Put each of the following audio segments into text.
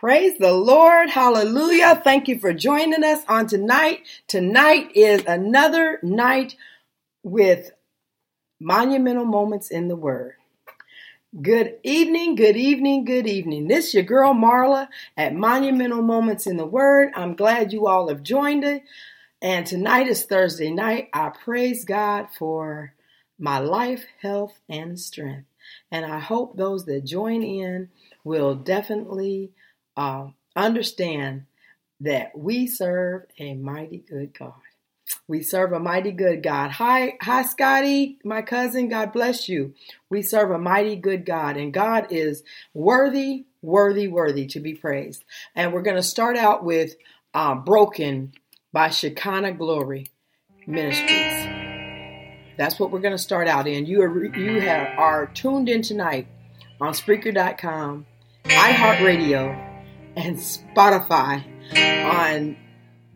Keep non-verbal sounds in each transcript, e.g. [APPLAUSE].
Praise the Lord. Hallelujah. Thank you for joining us on tonight. Tonight is another night with monumental moments in the Word. Good evening, good evening, good evening. This is your girl Marla at Monumental Moments in the Word. I'm glad you all have joined it. And tonight is Thursday night. I praise God for my life, health, and strength. And I hope those that join in will definitely uh, understand that we serve a mighty good God. We serve a mighty good God. Hi, hi, Scotty, my cousin. God bless you. We serve a mighty good God, and God is worthy, worthy, worthy to be praised. And we're going to start out with uh, "Broken" by Shekinah Glory Ministries. That's what we're going to start out in. You are you have are tuned in tonight on Spreaker.com, iHeartRadio and Spotify on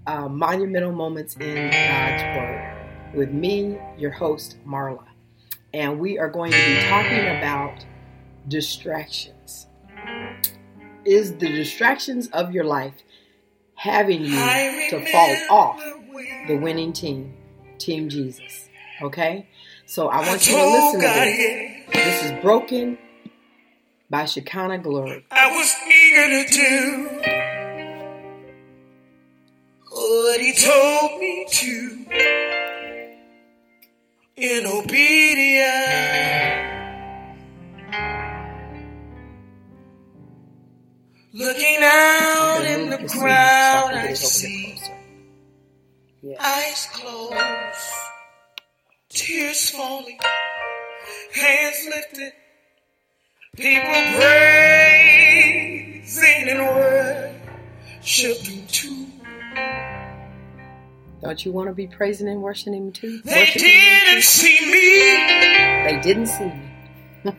uh, Monumental Moments in God's Word with me, your host, Marla. And we are going to be talking about distractions. Is the distractions of your life having you to fall off the winning team, Team Jesus? Okay? So I want you to listen to this. This is Broken by Shekinah Glory. I was eager to do what he told me to in obedience. Looking out in the crowd, I see eyes closed, tears falling, hands lifted. People praising and worshiping too. Don't you want to be praising and worshiping Him too? They Worshiping didn't see me. They didn't see me. [LAUGHS]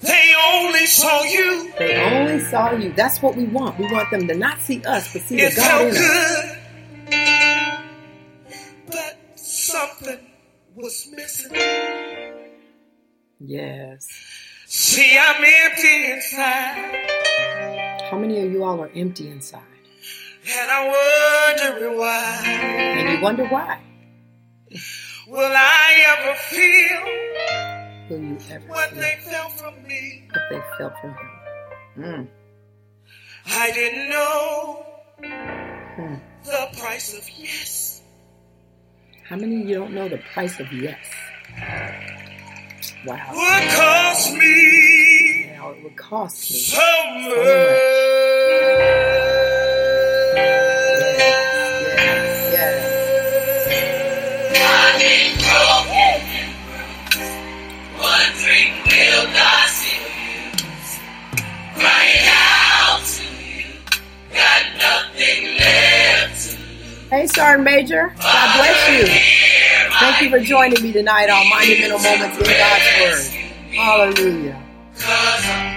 They only saw you. They only saw you. That's what we want. We want them to not see us, but see the God felt in us. good. But something was missing. Yes. See, I'm empty inside. How many of you all are empty inside? And I wonder why. And you wonder why? Will I ever feel Will you ever what feel they felt from me? what they felt from Him? Mm. I didn't know Hmm. the price of yes. How many of you don't know the price of yes? Wow. Would cost me Now it would cost me. so much. Yes, yes. Wondering will God see you? Crying out to you. Got nothing left to Hey, Sergeant Major. God bless you. Thank you for joining me tonight on Monumental Moments in God's Word. Hallelujah.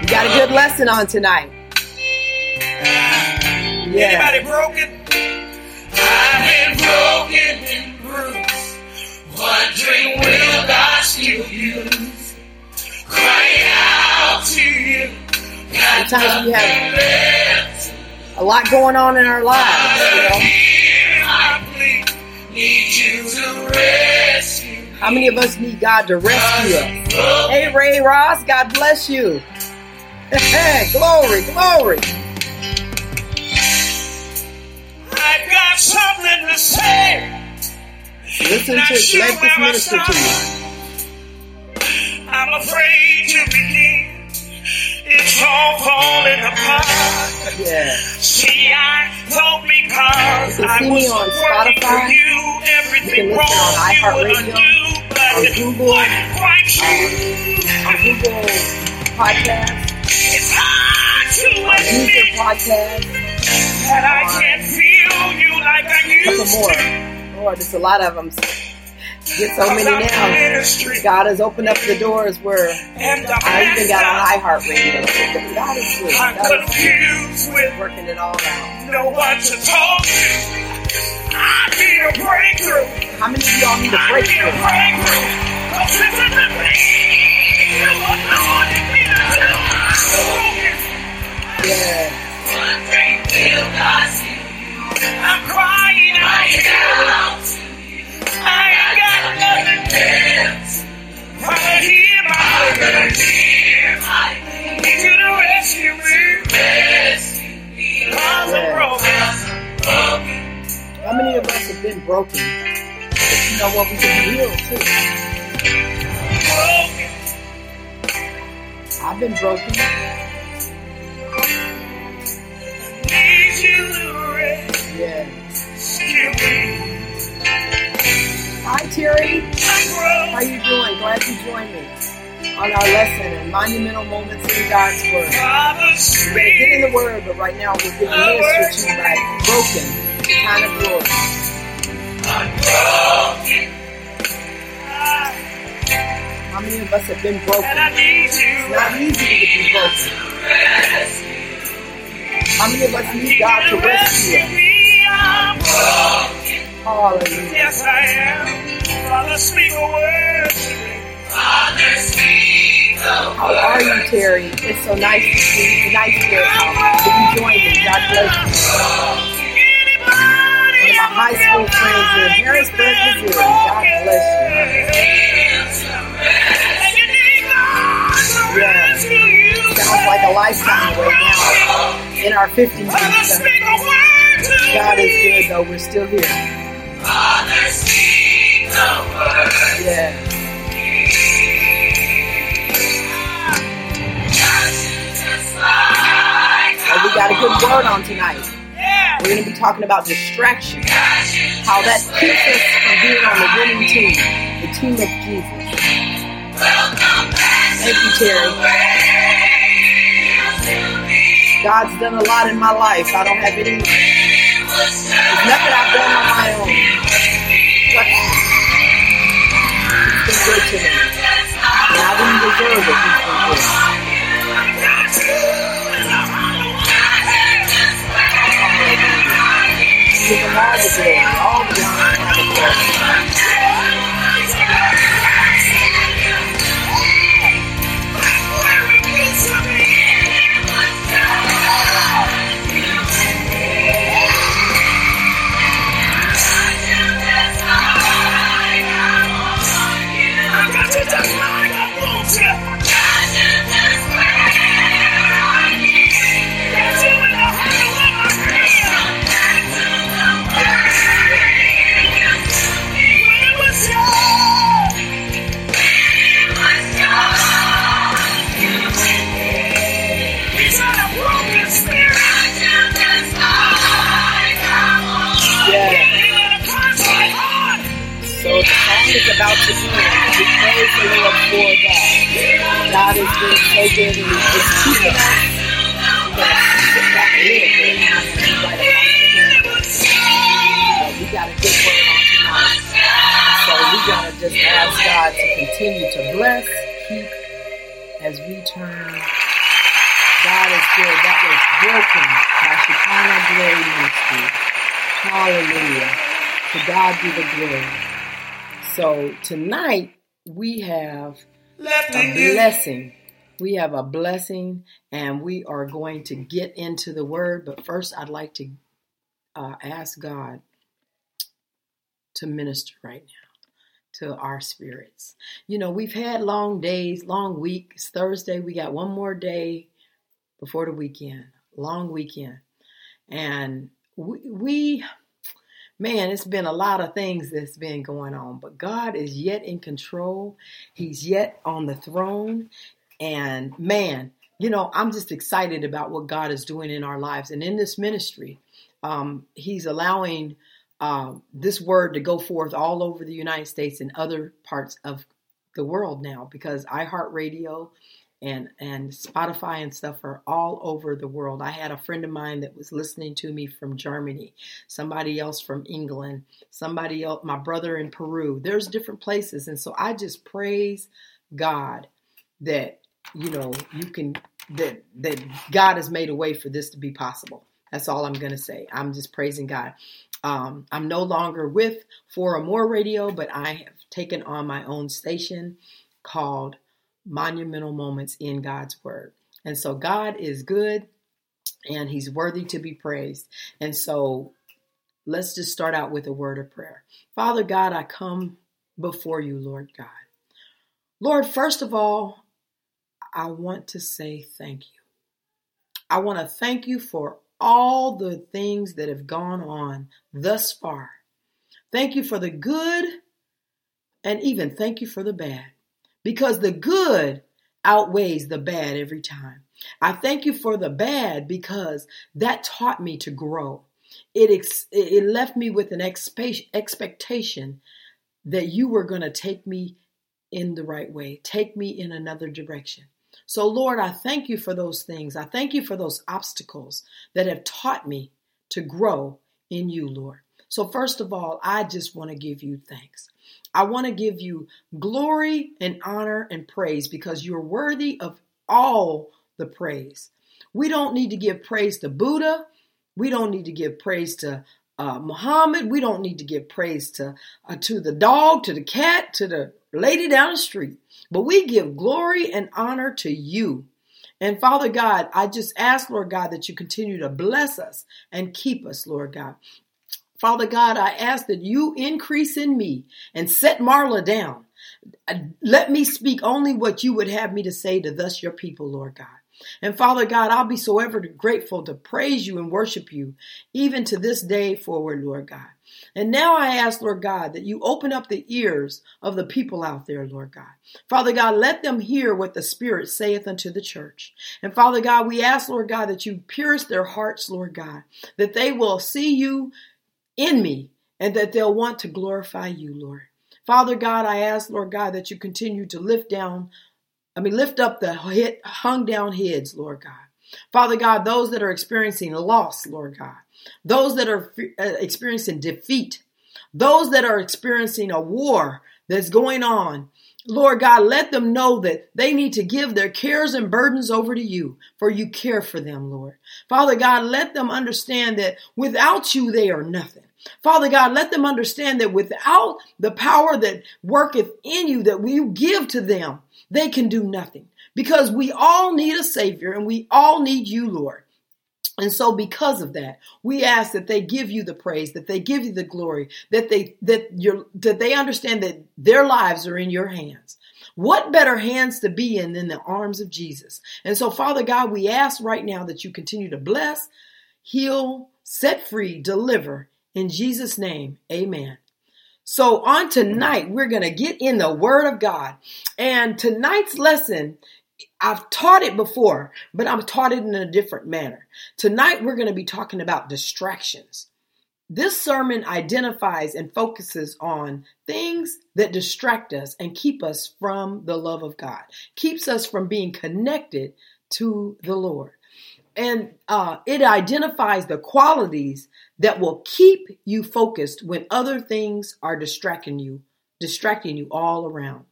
We got a good lesson on tonight. Yeah. Anybody broken? I've been broken and bruised. Wondering will God still use? Crying out to you. Sometimes we have a lot going on in our lives, you know. How many of us need God to rescue us? Hey, Ray Ross, God bless you. [LAUGHS] glory, glory. I've got something to say. Listen to sure let this minister to you. I'm afraid to begin. It's all falling apart. Yeah. See, I thought because I was on working for Spotify. you, You everything listen wrong on you would undo, but it Google, wasn't quite true. on Google Podcast, It's hard to admit Podcast, that I can't feel you like I used more. to. Lord, there's a lot of them. Get so many About the now. God has opened up the doors where and I even got on pastor. iHeartRadio. God is good. I'm God is confused with working it all out. no one to talk to. I need a breakthrough. How many of y'all need a I need a breakthrough? breakthrough. 'Cause this is the thing you anointed me to do. Yeah. I'm crying out How many of us have been broken? But you know what? We can be healed too. Broken. I've been broken. Need you to Yeah. Hi Terry. I'm How you doing? Glad you joined me on our lesson in monumental moments in God's Word. We're gonna get in the Word, but right now we're getting ministered to by broken kind of glory. How many of us have been broken? It's not easy to be broken. How many of us need God to rescue us? Me. I'm. Hallelujah. Yes, I am. Father, speak a word to me. Father, speak a How are you, Terry? It's so nice to see you. Nice to, to be joined me. God bless you. One of my high school friends in Harrisburg, Missouri. God bless you. Yeah. Sounds like a lifetime away now. In our 50s and stuff. God is good, though. We're still here. Yeah. Well, we got a good word on tonight. We're going to be talking about distraction. How that keeps us from being on the winning team. The team of Jesus. Thank you, Terry. God's done a lot in my life. I don't have any. There's nothing I've done on my own. He's been good to me. And I didn't deserve it. He's been good. Give him all the glory, all the honor, all the glory. About to end. We praise the Lord for that. God has been so good and He's just keeping us. We got a good word on tonight. So we gotta just ask God to continue to bless, keep as we turn. God is good. That was broken by Shekinah Glory Ministry. Hallelujah. To God be the glory. So tonight we have a blessing. We have a blessing, and we are going to get into the word. But first, I'd like to uh, ask God to minister right now to our spirits. You know, we've had long days, long weeks. Thursday, we got one more day before the weekend, long weekend. And we, we, man, it's been a lot of things that's been going on, but God is yet in control. He's yet on the throne. And man, you know, I'm just excited about what God is doing in our lives and in this ministry. Um, he's allowing um, this word to go forth all over the United States and other parts of the world now because iHeartRadio and and Spotify and stuff are all over the world. I had a friend of mine that was listening to me from Germany, somebody else from England, somebody else, my brother in Peru. There's different places, and so I just praise God that you know you can that that God has made a way for this to be possible. That's all I'm gonna say. I'm just praising God. Um, I'm no longer with For or More Radio, but I have taken on my own station called Monumental Moments in God's Word. And so God is good and He's worthy to be praised. And so let's just start out with a word of prayer. Father God, I come before you, Lord God. Lord, first of all, I want to say thank you. I want to thank you for all the things that have gone on thus far. Thank you for the good and even thank you for the bad because the good outweighs the bad every time. I thank you for the bad because that taught me to grow. It, ex- it left me with an expe- expectation that you were going to take me in the right way, take me in another direction. So, Lord, I thank you for those things. I thank you for those obstacles that have taught me to grow in you, Lord. So, first of all, I just want to give you thanks. I want to give you glory and honor and praise because you're worthy of all the praise. We don't need to give praise to Buddha. We don't need to give praise to uh, Muhammad. We don't need to give praise to uh, to the dog, to the cat, to the lady down the street. But we give glory and honor to you. And Father God, I just ask, Lord God, that you continue to bless us and keep us, Lord God. Father God, I ask that you increase in me and set Marla down. Let me speak only what you would have me to say to thus your people, Lord God. And Father God, I'll be so ever grateful to praise you and worship you, even to this day forward, Lord God. And now I ask, Lord God, that you open up the ears of the people out there, Lord God. Father God, let them hear what the Spirit saith unto the church. And Father God, we ask, Lord God, that you pierce their hearts, Lord God, that they will see you in me and that they'll want to glorify you, Lord. Father God, I ask, Lord God, that you continue to lift down I mean, lift up the head, hung down heads, Lord God. Father God, those that are experiencing loss, Lord God, those that are uh, experiencing defeat, those that are experiencing a war that's going on, Lord God, let them know that they need to give their cares and burdens over to you, for you care for them, Lord. Father God, let them understand that without you, they are nothing. Father God, let them understand that without the power that worketh in you, that you give to them, they can do nothing because we all need a savior and we all need you, Lord. And so because of that, we ask that they give you the praise, that they give you the glory, that they that you that they understand that their lives are in your hands. What better hands to be in than the arms of Jesus? And so Father God, we ask right now that you continue to bless, heal, set free, deliver in Jesus name. Amen. So on tonight, we're going to get in the Word of God. And tonight's lesson, I've taught it before, but I'm taught it in a different manner. Tonight, we're going to be talking about distractions. This sermon identifies and focuses on things that distract us and keep us from the love of God, keeps us from being connected to the Lord. And uh, it identifies the qualities that will keep you focused when other things are distracting you, distracting you all around.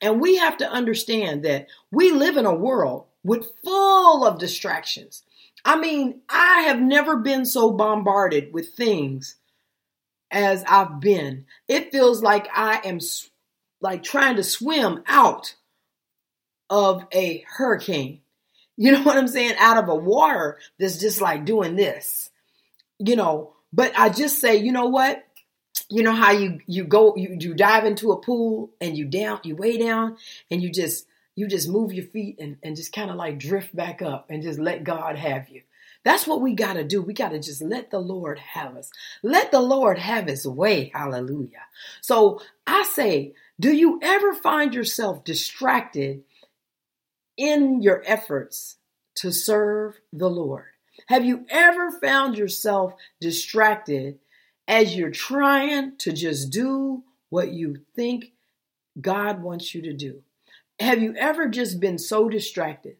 And we have to understand that we live in a world with full of distractions. I mean, I have never been so bombarded with things as I've been. It feels like I am like trying to swim out of a hurricane. You [LAUGHS] know what I'm saying? Out of a water that's just like doing this you know, but I just say, you know what? You know how you you go you you dive into a pool and you down you way down and you just you just move your feet and, and just kind of like drift back up and just let God have you. That's what we got to do. We got to just let the Lord have us. Let the Lord have his way. Hallelujah. So I say, do you ever find yourself distracted in your efforts to serve the Lord? Have you ever found yourself distracted as you're trying to just do what you think God wants you to do? Have you ever just been so distracted?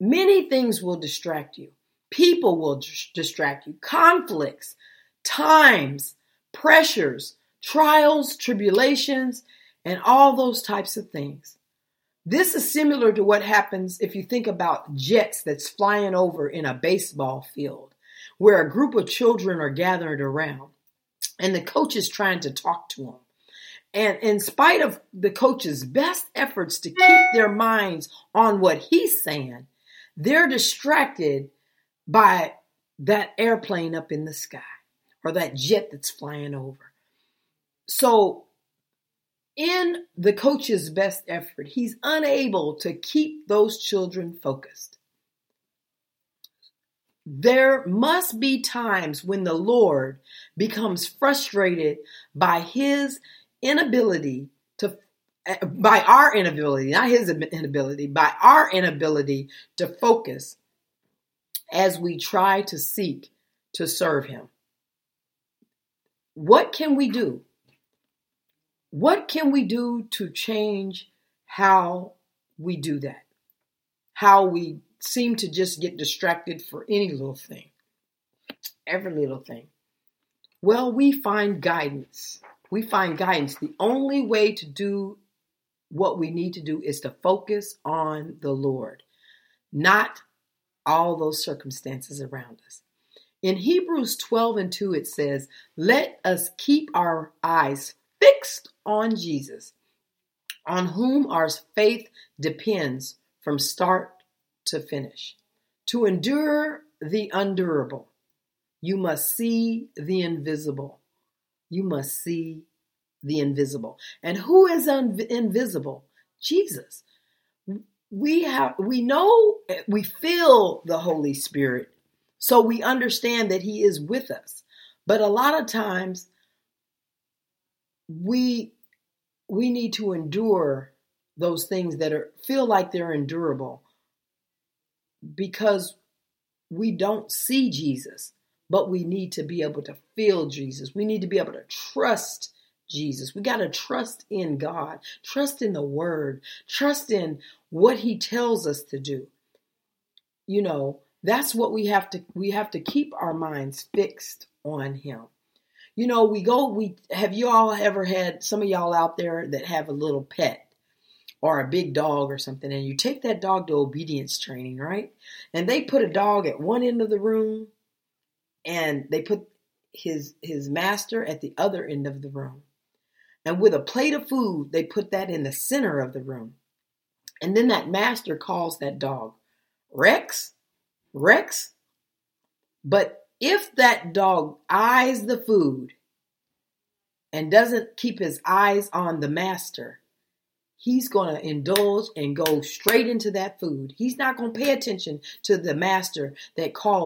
Many things will distract you. People will distract you. Conflicts, times, pressures, trials, tribulations, and all those types of things. This is similar to what happens if you think about jets that's flying over in a baseball field where a group of children are gathered around and the coach is trying to talk to them. And in spite of the coach's best efforts to keep their minds on what he's saying, they're distracted by that airplane up in the sky or that jet that's flying over. So, in the coach's best effort, he's unable to keep those children focused. There must be times when the Lord becomes frustrated by his inability to by our inability, not his inability, by our inability to focus as we try to seek to serve him. What can we do? What can we do to change how we do that? How we seem to just get distracted for any little thing, every little thing. Well, we find guidance we find guidance. The only way to do what we need to do is to focus on the Lord, not all those circumstances around us. In Hebrews 12 and 2, it says, Let us keep our eyes fixed on Jesus, on whom our faith depends from start to finish. To endure the undurable, you must see the invisible you must see the invisible. And who is un- invisible? Jesus. We have we know we feel the Holy Spirit. So we understand that he is with us. But a lot of times we we need to endure those things that are feel like they're endurable because we don't see Jesus but we need to be able to feel Jesus. We need to be able to trust Jesus. We got to trust in God, trust in the word, trust in what he tells us to do. You know, that's what we have to we have to keep our minds fixed on him. You know, we go we have you all ever had some of y'all out there that have a little pet or a big dog or something and you take that dog to obedience training, right? And they put a dog at one end of the room and they put his his master at the other end of the room. And with a plate of food, they put that in the center of the room. And then that master calls that dog Rex, Rex. But if that dog eyes the food and doesn't keep his eyes on the master, he's going to indulge and go straight into that food. He's not going to pay attention to the master that called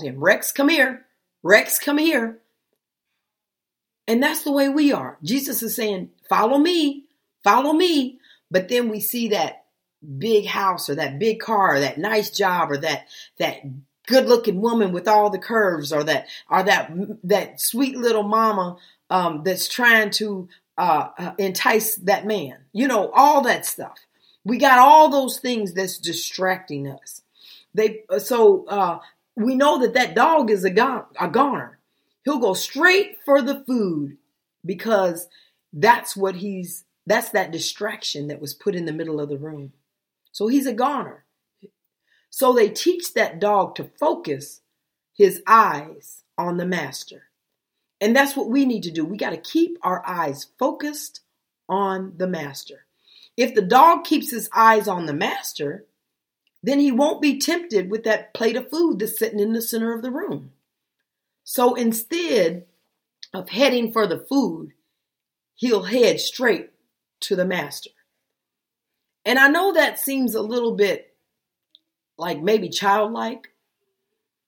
Rex, come here. Rex, come here. And that's the way we are. Jesus is saying, follow me, follow me. But then we see that big house or that big car, or that nice job or that, that good looking woman with all the curves or that, or that, that sweet little mama, um, that's trying to, uh, uh, entice that man. You know, all that stuff. We got all those things that's distracting us. They, so, uh, we know that that dog is a, a goner. He'll go straight for the food because that's what he's that's that distraction that was put in the middle of the room. So he's a goner. So they teach that dog to focus his eyes on the master. And that's what we need to do. We got to keep our eyes focused on the master. If the dog keeps his eyes on the master, then he won't be tempted with that plate of food that's sitting in the center of the room. So instead of heading for the food, he'll head straight to the master. And I know that seems a little bit like maybe childlike,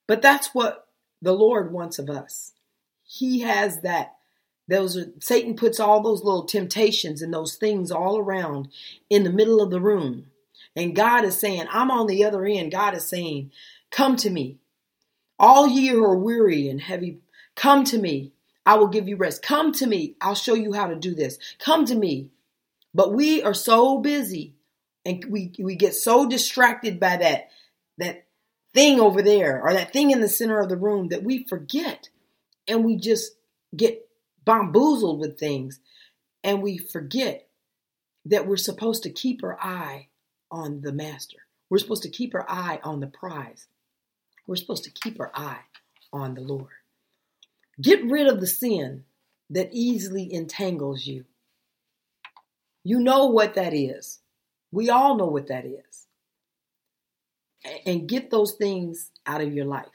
but that's what the Lord wants of us. He has that. Those are, Satan puts all those little temptations and those things all around in the middle of the room. And God is saying, I'm on the other end. God is saying, Come to me. All ye who are weary and heavy, come to me. I will give you rest. Come to me. I'll show you how to do this. Come to me. But we are so busy and we, we get so distracted by that, that thing over there or that thing in the center of the room that we forget and we just get bamboozled with things and we forget that we're supposed to keep our eye on the master. We're supposed to keep our eye on the prize. We're supposed to keep our eye on the Lord. Get rid of the sin that easily entangles you. You know what that is. We all know what that is. And get those things out of your life.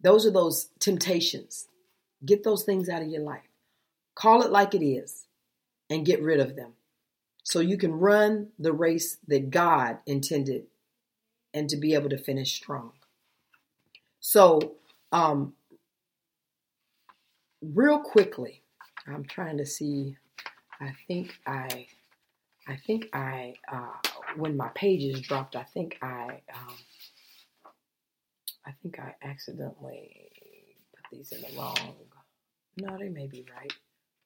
Those are those temptations. Get those things out of your life. Call it like it is and get rid of them so you can run the race that God intended and to be able to finish strong. So, um, real quickly, I'm trying to see. I think I, I think I, uh, when my pages dropped, I think I, um, I think I accidentally put these in the wrong. No, they may be right.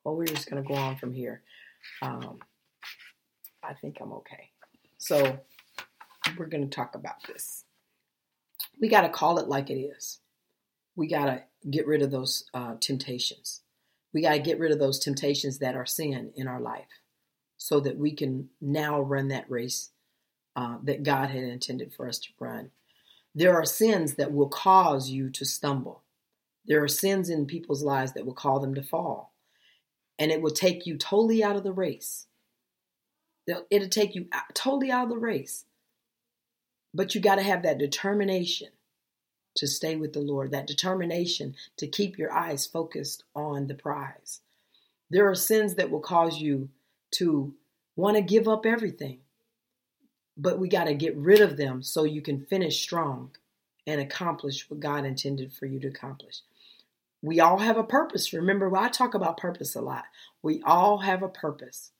Well, we're just gonna go on from here. Um, I think I'm okay. So we're gonna talk about this we got to call it like it is. We got to get rid of those uh, temptations. We got to get rid of those temptations that are sin in our life so that we can now run that race uh, that God had intended for us to run. There are sins that will cause you to stumble. There are sins in people's lives that will call them to fall. And it will take you totally out of the race. It'll take you totally out of the race. But you got to have that determination to stay with the Lord, that determination to keep your eyes focused on the prize. There are sins that will cause you to want to give up everything, but we got to get rid of them so you can finish strong and accomplish what God intended for you to accomplish. We all have a purpose. Remember, I talk about purpose a lot. We all have a purpose,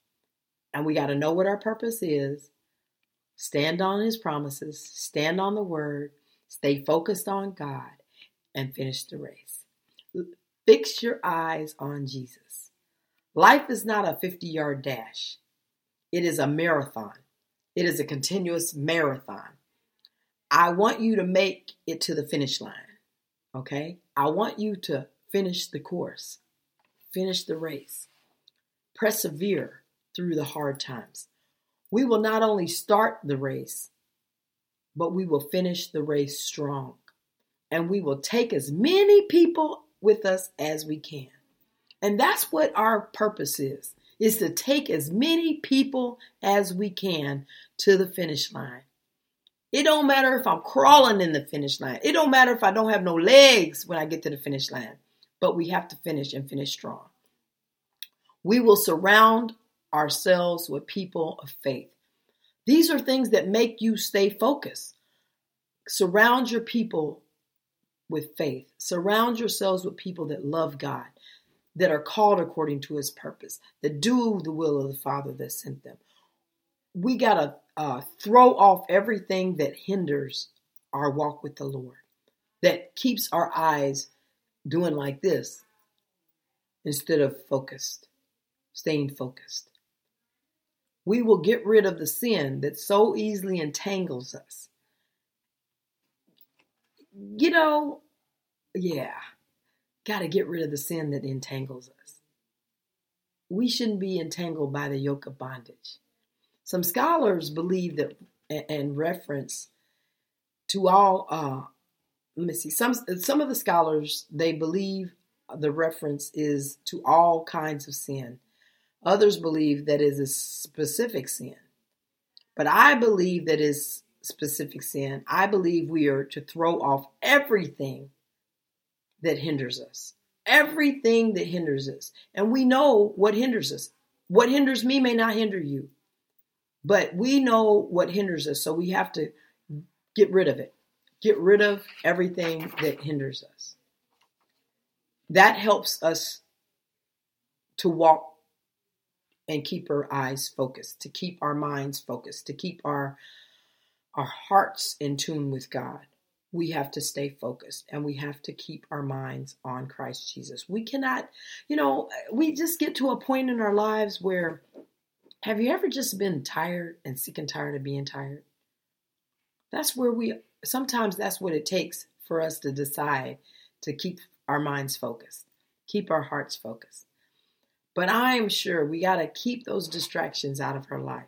and we got to know what our purpose is Stand on his promises, stand on the word, stay focused on God, and finish the race. Fix your eyes on Jesus. Life is not a 50 yard dash, it is a marathon. It is a continuous marathon. I want you to make it to the finish line. Okay? I want you to finish the course, finish the race, persevere through the hard times we will not only start the race, but we will finish the race strong. And we will take as many people with us as we can. And that's what our purpose is, is to take as many people as we can to the finish line. It don't matter if I'm crawling in the finish line. It don't matter if I don't have no legs when I get to the finish line. But we have to finish and finish strong. We will surround ourselves with people of faith. These are things that make you stay focused. Surround your people with faith. Surround yourselves with people that love God, that are called according to his purpose, that do the will of the Father that sent them. We got to uh, throw off everything that hinders our walk with the Lord, that keeps our eyes doing like this instead of focused, staying focused. We will get rid of the sin that so easily entangles us. You know, yeah, got to get rid of the sin that entangles us. We shouldn't be entangled by the yoke of bondage. Some scholars believe that and reference to all. Uh, let me see. Some some of the scholars they believe the reference is to all kinds of sin. Others believe that is a specific sin. But I believe that is specific sin. I believe we are to throw off everything that hinders us. Everything that hinders us. And we know what hinders us. What hinders me may not hinder you. But we know what hinders us, so we have to get rid of it. Get rid of everything that hinders us. That helps us to walk and keep our eyes focused, to keep our minds focused, to keep our our hearts in tune with God. We have to stay focused and we have to keep our minds on Christ Jesus. We cannot, you know, we just get to a point in our lives where have you ever just been tired and sick and tired of being tired? That's where we sometimes that's what it takes for us to decide to keep our minds focused, keep our hearts focused. But I'm sure we got to keep those distractions out of her life.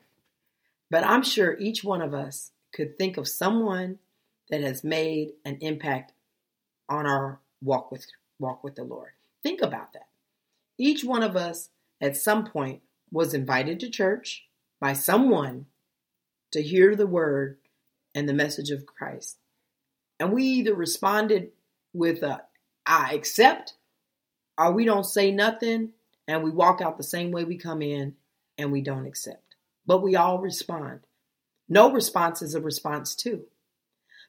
But I'm sure each one of us could think of someone that has made an impact on our walk with walk with the Lord. Think about that. Each one of us at some point was invited to church by someone to hear the word and the message of Christ. And we either responded with a I accept or we don't say nothing and we walk out the same way we come in and we don't accept. But we all respond. No response is a response too.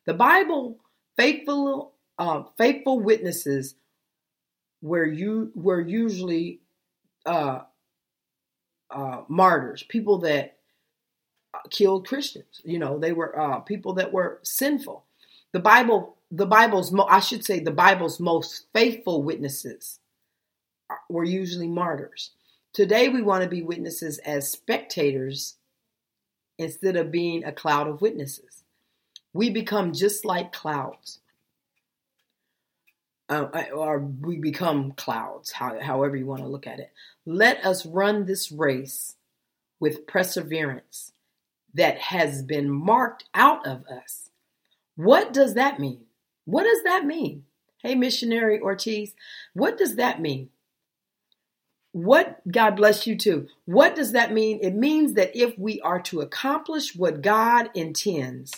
The Bible, faithful uh, faithful witnesses were you were usually uh, uh, martyrs, people that uh, killed Christians. You know, they were uh, people that were sinful. The Bible, the Bible's, I should say, the Bible's most faithful witnesses were usually martyrs. Today, we want to be witnesses as spectators instead of being a cloud of witnesses. We become just like clouds. Uh, or we become clouds, how, however you want to look at it. Let us run this race with perseverance that has been marked out of us. What does that mean? What does that mean? Hey, missionary Ortiz, what does that mean? What, God bless you too. What does that mean? It means that if we are to accomplish what God intends,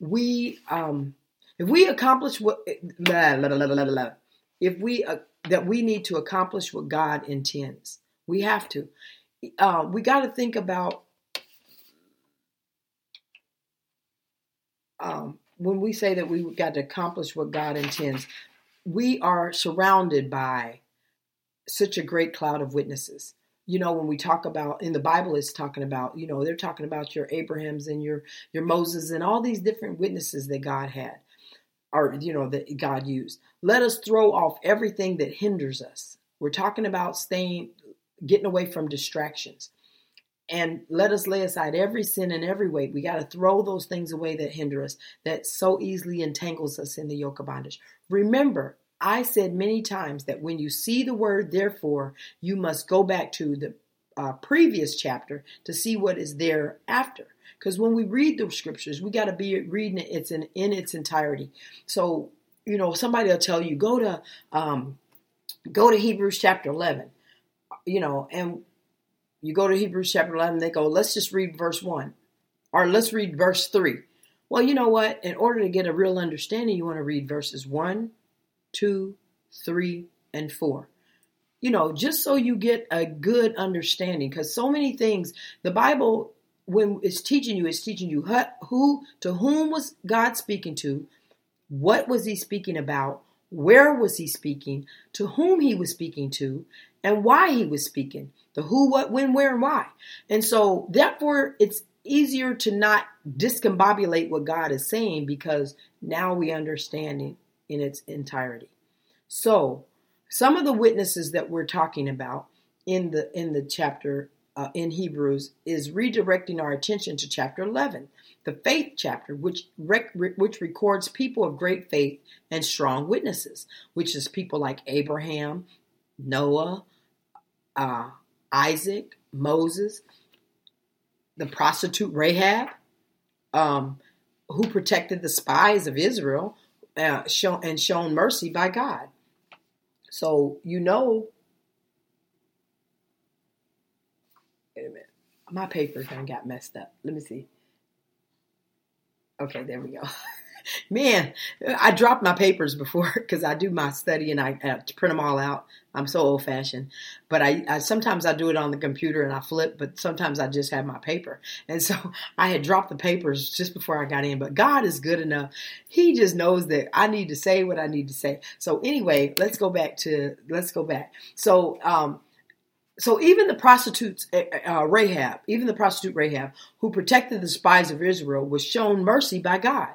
we, um, if we accomplish what, blah, blah, blah, if we uh, that we need to accomplish what God intends. We have to. Uh, we got to think about um, when we say that we got to accomplish what God intends. We are surrounded by such a great cloud of witnesses. You know, when we talk about in the Bible, it's talking about you know they're talking about your Abrahams and your your Moses and all these different witnesses that God had or you know that God used. Let us throw off everything that hinders us. We're talking about staying getting away from distractions. And let us lay aside every sin and every weight. We got to throw those things away that hinder us, that so easily entangles us in the yoke of bondage. Remember, I said many times that when you see the word therefore, you must go back to the uh, previous chapter to see what is there after. Because when we read the scriptures, we got to be reading it it's in, in its entirety. So, you know, somebody will tell you, go to um, go to Hebrews chapter 11. you know, and you go to Hebrews chapter 11, they go, let's just read verse 1 or let's read verse 3. Well, you know what? In order to get a real understanding, you want to read verses 1, 2, 3, and 4. You know, just so you get a good understanding, because so many things, the Bible, when it's teaching you, it's teaching you who, to whom was God speaking to, what was he speaking about, where was he speaking, to whom he was speaking to, and why he was speaking. The who, what, when, where, and why. And so, therefore, it's easier to not discombobulate what God is saying because now we understand it in its entirety. So, some of the witnesses that we're talking about in the in the chapter uh, in Hebrews is redirecting our attention to chapter 11, the faith chapter, which rec- which records people of great faith and strong witnesses, which is people like Abraham, Noah, uh, Isaac, Moses, the prostitute Rahab, um, who protected the spies of Israel, uh, show, and shown mercy by God. So you know. Wait a minute, my paper kind of got messed up. Let me see. Okay, there we go. [LAUGHS] Man, I dropped my papers before [LAUGHS] because I do my study and I print them all out. I'm so old fashioned, but I, I, sometimes I do it on the computer and I flip, but sometimes I just have my paper. And so [LAUGHS] I had dropped the papers just before I got in. But God is good enough; He just knows that I need to say what I need to say. So anyway, let's go back to let's go back. So um, so even the prostitutes, uh, uh, Rahab, even the prostitute Rahab, who protected the spies of Israel, was shown mercy by God.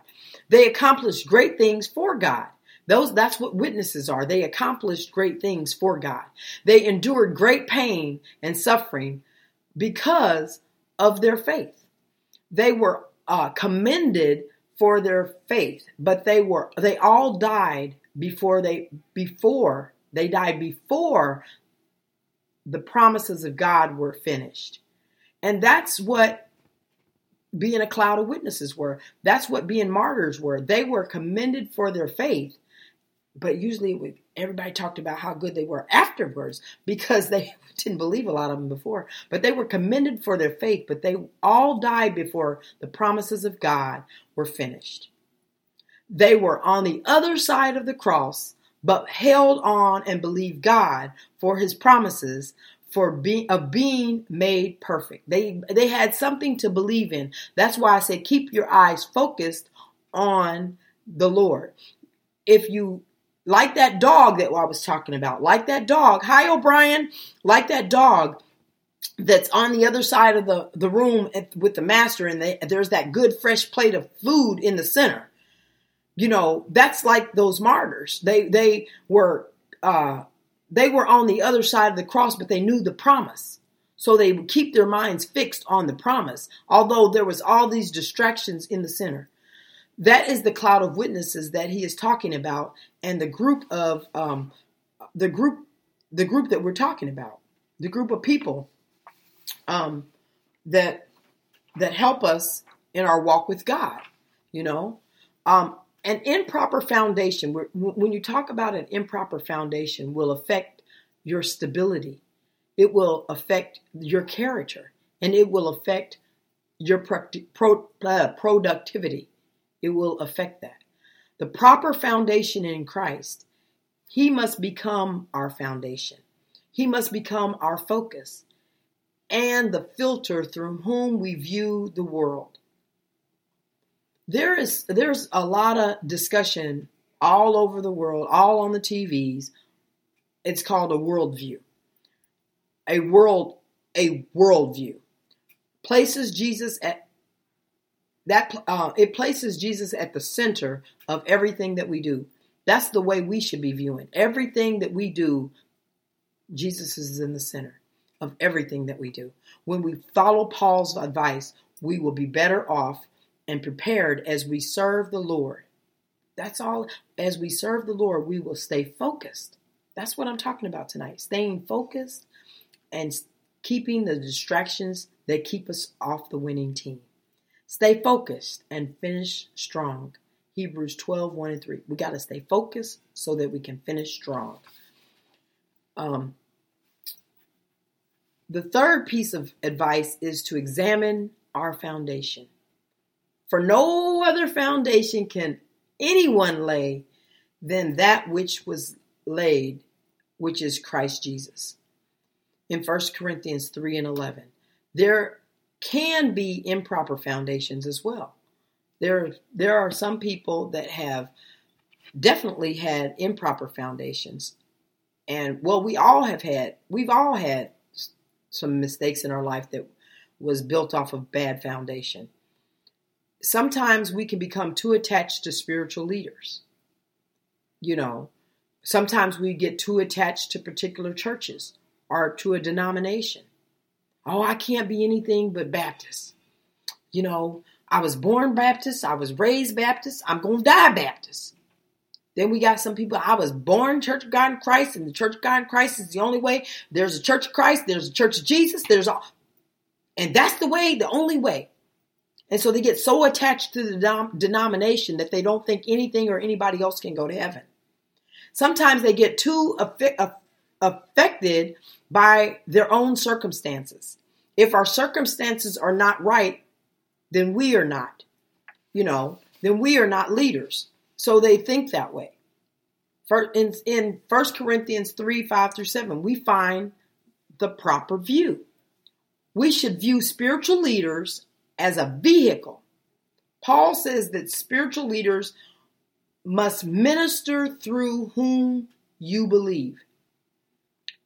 They accomplished great things for God. Those that's what witnesses are. They accomplished great things for God. They endured great pain and suffering because of their faith. They were uh, commended for their faith, but they were they all died before they before they died before the promises of God were finished. And that's what being a cloud of witnesses were. That's what being martyrs were. They were commended for their faith, but usually everybody talked about how good they were afterwards because they [LAUGHS] didn't believe a lot of them before. But they were commended for their faith, but they all died before the promises of God were finished. They were on the other side of the cross, but held on and believed God for his promises for being of being made perfect. They they had something to believe in. That's why I say keep your eyes focused on the Lord. If you like that dog that I was talking about, like that dog, hi O'Brien, like that dog that's on the other side of the, the room with the master and they, there's that good fresh plate of food in the center. You know, that's like those martyrs. They they were uh, they were on the other side of the cross, but they knew the promise. So they would keep their minds fixed on the promise, although there was all these distractions in the center. That is the cloud of witnesses that he is talking about, and the group of um, the group, the group that we're talking about, the group of people um, that that help us in our walk with God. You know, um, an improper foundation, when you talk about an improper foundation, will affect your stability. It will affect your character and it will affect your uh, productivity. It will affect that. The proper foundation in Christ, He must become our foundation. He must become our focus and the filter through whom we view the world there is there's a lot of discussion all over the world, all on the TVs. It's called a worldview. A world a worldview places Jesus at that uh, it places Jesus at the center of everything that we do. That's the way we should be viewing everything that we do. Jesus is in the center of everything that we do. When we follow Paul's advice, we will be better off and prepared as we serve the Lord. That's all. As we serve the Lord, we will stay focused. That's what I'm talking about tonight. Staying focused and keeping the distractions that keep us off the winning team. Stay focused and finish strong. Hebrews 12, 1 and 3. We got to stay focused so that we can finish strong. Um, The third piece of advice is to examine our foundation. For no other foundation can anyone lay than that which was laid, which is Christ Jesus. In 1 Corinthians 3 and 11, there can be improper foundations as well. There, there are some people that have definitely had improper foundations. And well, we all have had, we've all had some mistakes in our life that was built off of bad foundation. Sometimes we can become too attached to spiritual leaders. You know, sometimes we get too attached to particular churches or to a denomination. Oh, I can't be anything but Baptist. You know, I was born Baptist, I was raised Baptist, I'm going to die Baptist. Then we got some people, I was born Church of God in Christ, and the Church of God in Christ is the only way. There's a Church of Christ, there's a Church of Jesus, there's all. And that's the way, the only way. And so they get so attached to the denom- denomination that they don't think anything or anybody else can go to heaven. Sometimes they get too affected by their own circumstances. If our circumstances are not right, then we are not. You know, then we are not leaders. So they think that way. In, in 1 Corinthians 3 5 through 7, we find the proper view. We should view spiritual leaders as a vehicle. Paul says that spiritual leaders must minister through whom you believe.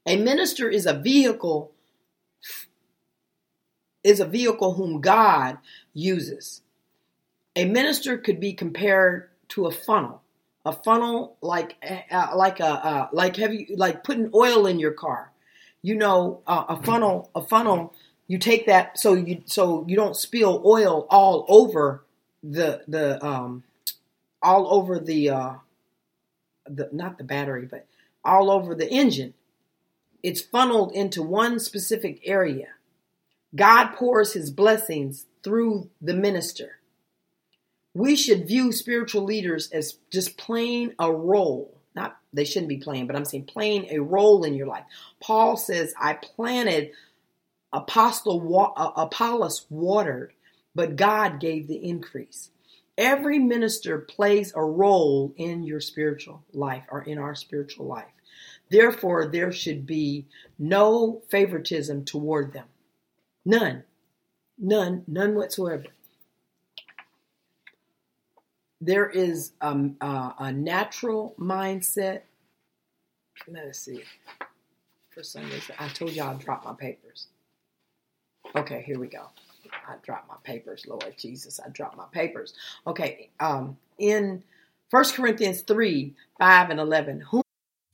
A minister is a vehicle is a vehicle whom God uses. A minister could be compared to a funnel. A funnel like uh, like a uh, like have you like putting oil in your car. You know, uh, a funnel a funnel you take that so you so you don't spill oil all over the the um all over the uh the not the battery but all over the engine. It's funneled into one specific area. God pours his blessings through the minister. We should view spiritual leaders as just playing a role. Not they shouldn't be playing but i'm saying playing a role in your life. Paul says i planted Apostle uh, Apollos watered, but God gave the increase. Every minister plays a role in your spiritual life or in our spiritual life. Therefore, there should be no favoritism toward them. None. None. None whatsoever. There is a, a, a natural mindset. Let us see. For some reason, I told you I'd drop my papers. Okay, here we go. I dropped my papers, Lord Jesus. I dropped my papers. Okay, um, in 1 Corinthians 3 5 and 11, who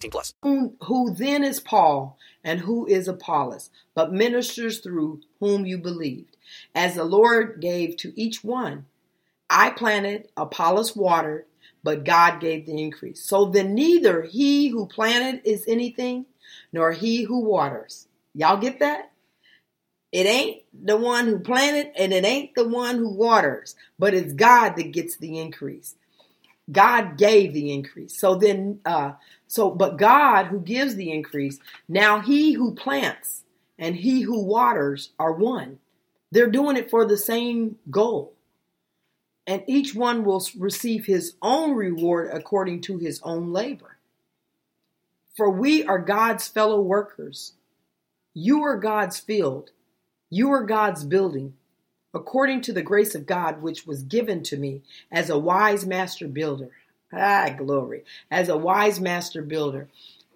18 plus. Who, who then is Paul and who is Apollos, but ministers through whom you believed, as the Lord gave to each one. I planted, Apollos watered, but God gave the increase. So then neither he who planted is anything, nor he who waters Y'all get that? It ain't the one who planted and it ain't the one who waters, but it's God that gets the increase. God gave the increase. So then, uh, so, but God who gives the increase, now he who plants and he who waters are one. They're doing it for the same goal. And each one will receive his own reward according to his own labor. For we are God's fellow workers. You are God's field. You are God's building. According to the grace of God, which was given to me as a wise master builder. Ah, glory. As a wise master builder,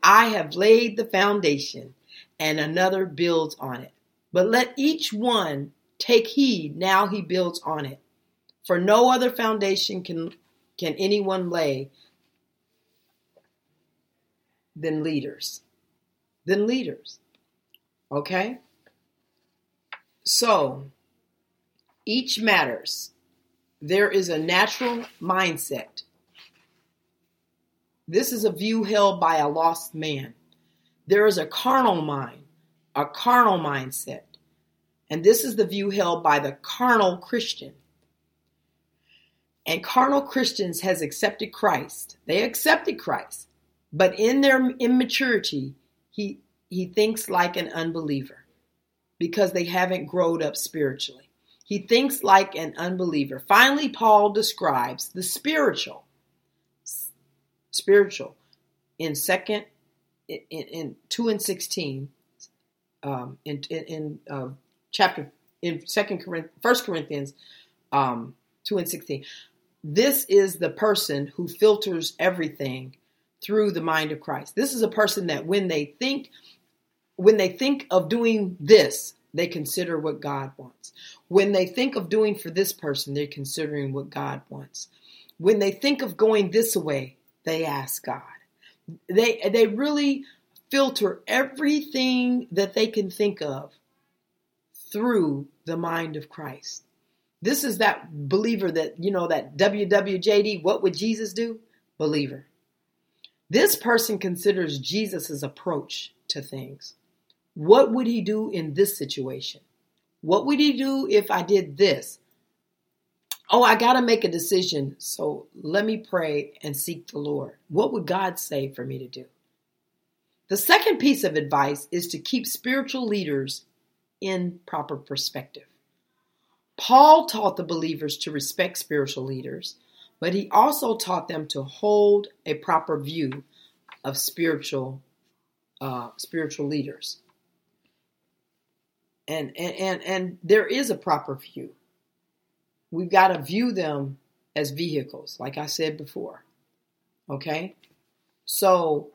I have laid the foundation and another builds on it. But let each one take heed now he builds on it. For no other foundation can, can anyone lay than leaders. Than leaders. Okay? So, each matters. There is a natural mindset. This is a view held by a lost man. There is a carnal mind, a carnal mindset. And this is the view held by the carnal Christian. And carnal Christians has accepted Christ. They accepted Christ. But in their immaturity, he he thinks like an unbeliever because they haven't grown up spiritually. He thinks like an unbeliever. Finally, Paul describes the spiritual, spiritual, in second, in, in two and sixteen, um, in in, uh, chapter in second Corinthians, First Corinthians, um, two and sixteen. This is the person who filters everything through the mind of Christ. This is a person that when they think when they think of doing this, they consider what God wants. When they think of doing for this person, they're considering what God wants. When they think of going this way, they ask God. They they really filter everything that they can think of through the mind of Christ. This is that believer that, you know, that WWJD, what would Jesus do? Believer. This person considers Jesus' approach to things. What would he do in this situation? What would he do if I did this? Oh, I got to make a decision. So let me pray and seek the Lord. What would God say for me to do? The second piece of advice is to keep spiritual leaders in proper perspective. Paul taught the believers to respect spiritual leaders, but he also taught them to hold a proper view of spiritual uh, spiritual leaders and, and and and there is a proper view. We've got to view them as vehicles, like I said before. Okay? So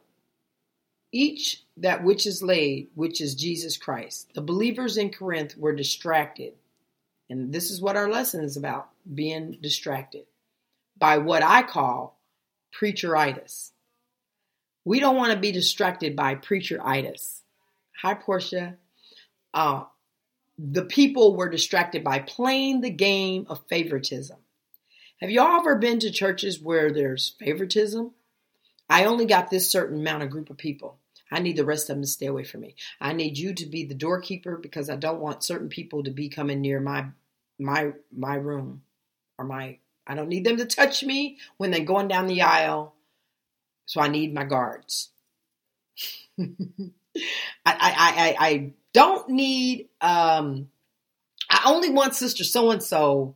each that which is laid, which is Jesus Christ. The believers in Corinth were distracted. And this is what our lesson is about being distracted by what I call preacheritis. We don't want to be distracted by preacheritis. Hi, Portia. Uh, the people were distracted by playing the game of favoritism. Have y'all ever been to churches where there's favoritism? I only got this certain amount of group of people. I need the rest of them to stay away from me. I need you to be the doorkeeper because I don't want certain people to be coming near my my my room or my I don't need them to touch me when they're going down the aisle. So I need my guards. [LAUGHS] I, I, I, don't need um I only want sister so and so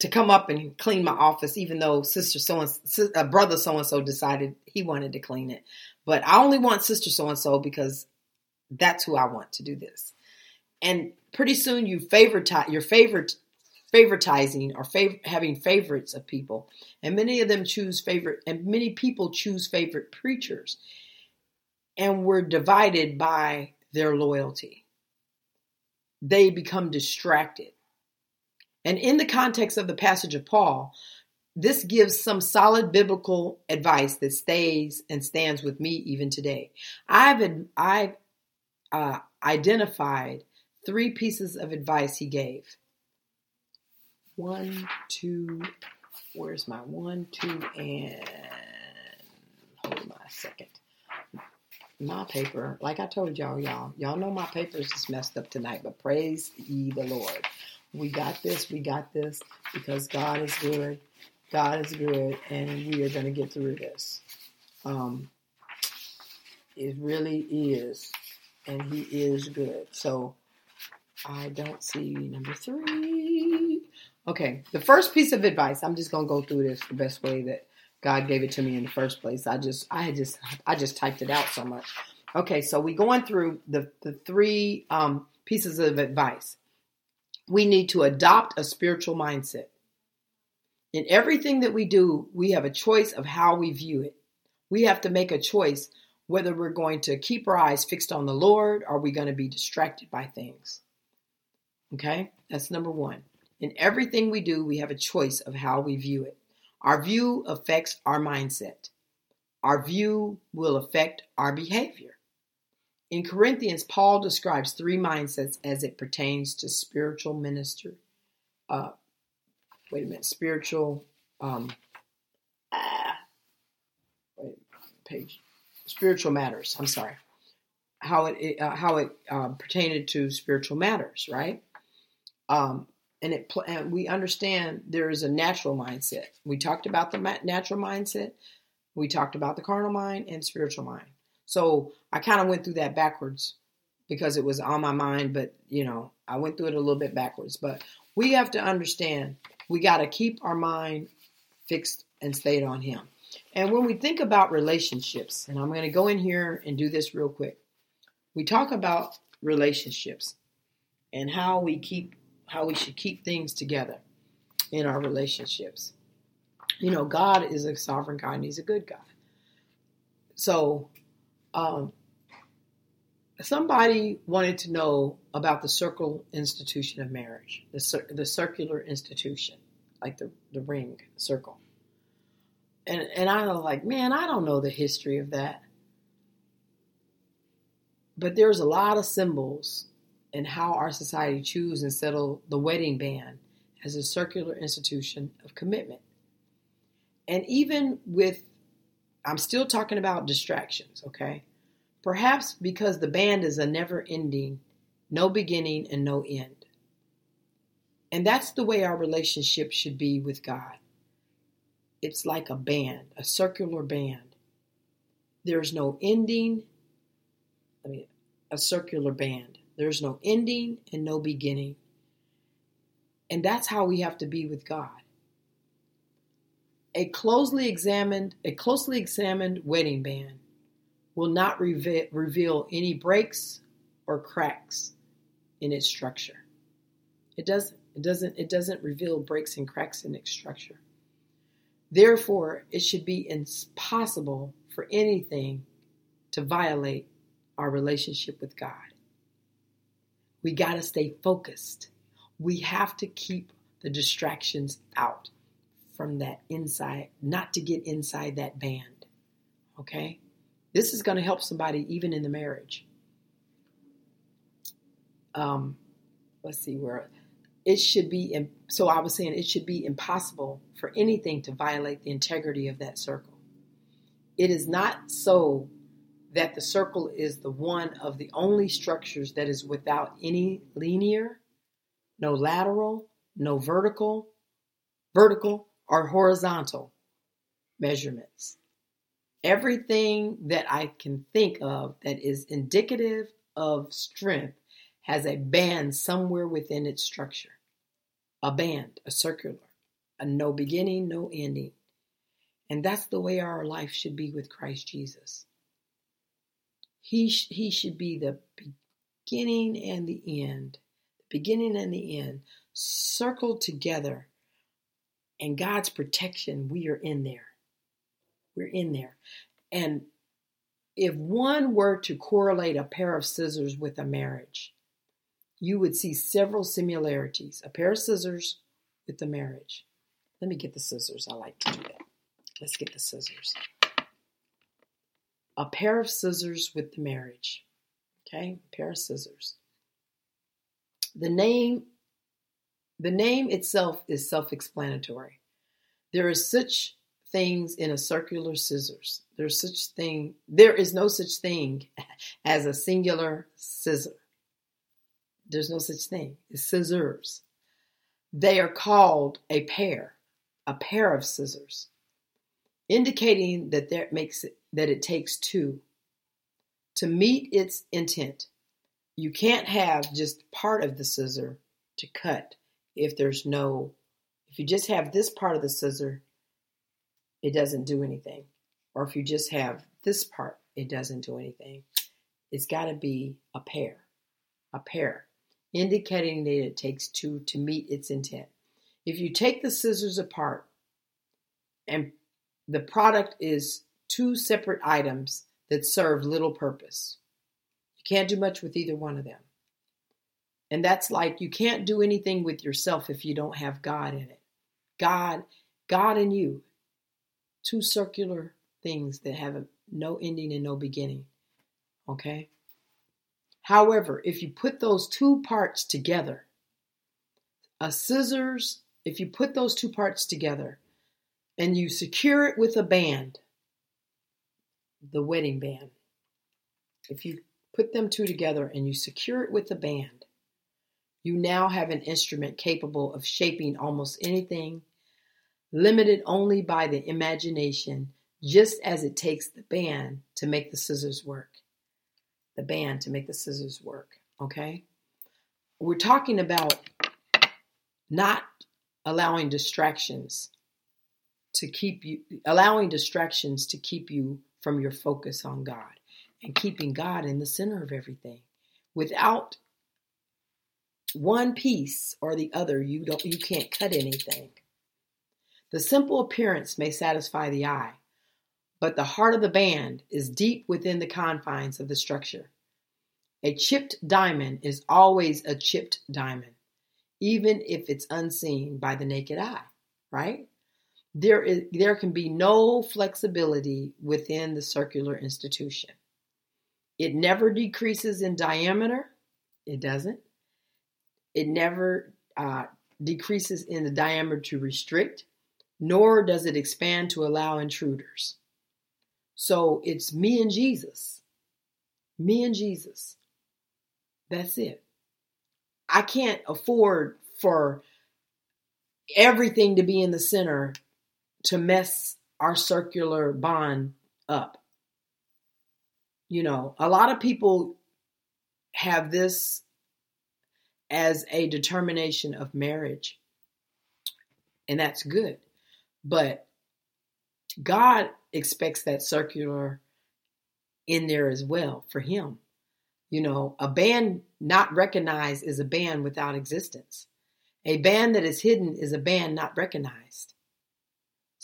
to come up and clean my office even though sister so and uh, brother so and so decided he wanted to clean it. But I only want sister so and so because that's who I want to do this. And pretty soon you favorite your favorite favoritizing or having favorites of people. And many of them choose favorite and many people choose favorite preachers. And we're divided by their loyalty. They become distracted. And in the context of the passage of Paul, this gives some solid biblical advice that stays and stands with me even today. I've I've uh, identified three pieces of advice he gave. One, two, where's my one, two, and hold a second. My paper, like I told y'all, y'all, y'all know my paper is just messed up tonight, but praise ye the Lord. We got this, we got this, because God is good. God is good, and we are going to get through this. Um, it really is, and He is good. So I don't see number three. Okay, the first piece of advice. I'm just going to go through this the best way that God gave it to me in the first place. I just, I just, I just typed it out so much. Okay, so we going through the the three um, pieces of advice. We need to adopt a spiritual mindset. In everything that we do, we have a choice of how we view it. We have to make a choice whether we're going to keep our eyes fixed on the Lord or we going to be distracted by things. Okay? That's number 1. In everything we do, we have a choice of how we view it. Our view affects our mindset. Our view will affect our behavior. In Corinthians, Paul describes three mindsets as it pertains to spiritual minister. Uh, wait a minute, spiritual. Um, ah, wait, page. Spiritual matters. I'm sorry. How it uh, how it uh, pertained to spiritual matters, right? Um, and it and we understand there is a natural mindset. We talked about the natural mindset. We talked about the carnal mind and spiritual mind. So I kind of went through that backwards because it was on my mind, but you know, I went through it a little bit backwards. But we have to understand we got to keep our mind fixed and stayed on Him. And when we think about relationships, and I'm going to go in here and do this real quick, we talk about relationships and how we keep how we should keep things together in our relationships. You know, God is a sovereign God and He's a good God. So, um, somebody wanted to know about the circle institution of marriage, the, cir- the circular institution, like the, the ring circle. And, and I was like, man, I don't know the history of that. But there's a lot of symbols and how our society choose and settle the wedding band as a circular institution of commitment. And even with, I'm still talking about distractions, okay? Perhaps because the band is a never ending, no beginning and no end. And that's the way our relationship should be with God. It's like a band, a circular band. There's no ending. I mean, a circular band. There's no ending and no beginning. And that's how we have to be with God. A closely examined, a closely examined wedding band will not reve- reveal any breaks or cracks in its structure. It doesn't. It doesn't. It doesn't reveal breaks and cracks in its structure. Therefore, it should be impossible for anything to violate our relationship with God. We got to stay focused. We have to keep the distractions out from that inside, not to get inside that band. Okay? This is going to help somebody even in the marriage. Um, let's see where it should be. So I was saying it should be impossible for anything to violate the integrity of that circle. It is not so that the circle is the one of the only structures that is without any linear, no lateral, no vertical, vertical or horizontal measurements. Everything that I can think of that is indicative of strength has a band somewhere within its structure. A band, a circular, a no beginning, no ending. And that's the way our life should be with Christ Jesus. He, sh- he should be the beginning and the end, the beginning and the end, circled together. And God's protection, we are in there. We're in there. And if one were to correlate a pair of scissors with a marriage, you would see several similarities. A pair of scissors with the marriage. Let me get the scissors. I like to do that. Let's get the scissors a pair of scissors with the marriage. Okay, a pair of scissors. The name the name itself is self-explanatory. There is such things in a circular scissors. There's such thing. There is no such thing [LAUGHS] as a singular scissor. There's no such thing. It's scissors. They are called a pair, a pair of scissors, indicating that there makes it that it takes two to meet its intent. You can't have just part of the scissor to cut if there's no if you just have this part of the scissor, it doesn't do anything. Or if you just have this part, it doesn't do anything. It's got to be a pair, a pair, indicating that it takes two to meet its intent. If you take the scissors apart and the product is two separate items that serve little purpose, you can't do much with either one of them. And that's like you can't do anything with yourself if you don't have God in it. God, God and you, two circular things that have no ending and no beginning. Okay? However, if you put those two parts together, a scissors, if you put those two parts together and you secure it with a band, the wedding band, if you put them two together and you secure it with a band, you now have an instrument capable of shaping almost anything, limited only by the imagination, just as it takes the band to make the scissors work. The band to make the scissors work, okay? We're talking about not allowing distractions to keep you, allowing distractions to keep you from your focus on God and keeping God in the center of everything. Without one piece or the other, you don't you can't cut anything. The simple appearance may satisfy the eye, but the heart of the band is deep within the confines of the structure. A chipped diamond is always a chipped diamond, even if it's unseen by the naked eye, right? There, is, there can be no flexibility within the circular institution. It never decreases in diameter. It doesn't. It never uh, decreases in the diameter to restrict, nor does it expand to allow intruders. So it's me and Jesus. Me and Jesus. That's it. I can't afford for everything to be in the center to mess our circular bond up. You know, a lot of people have this as a determination of marriage. And that's good. But God expects that circular in there as well for Him. You know, a band not recognized is a band without existence. A band that is hidden is a band not recognized.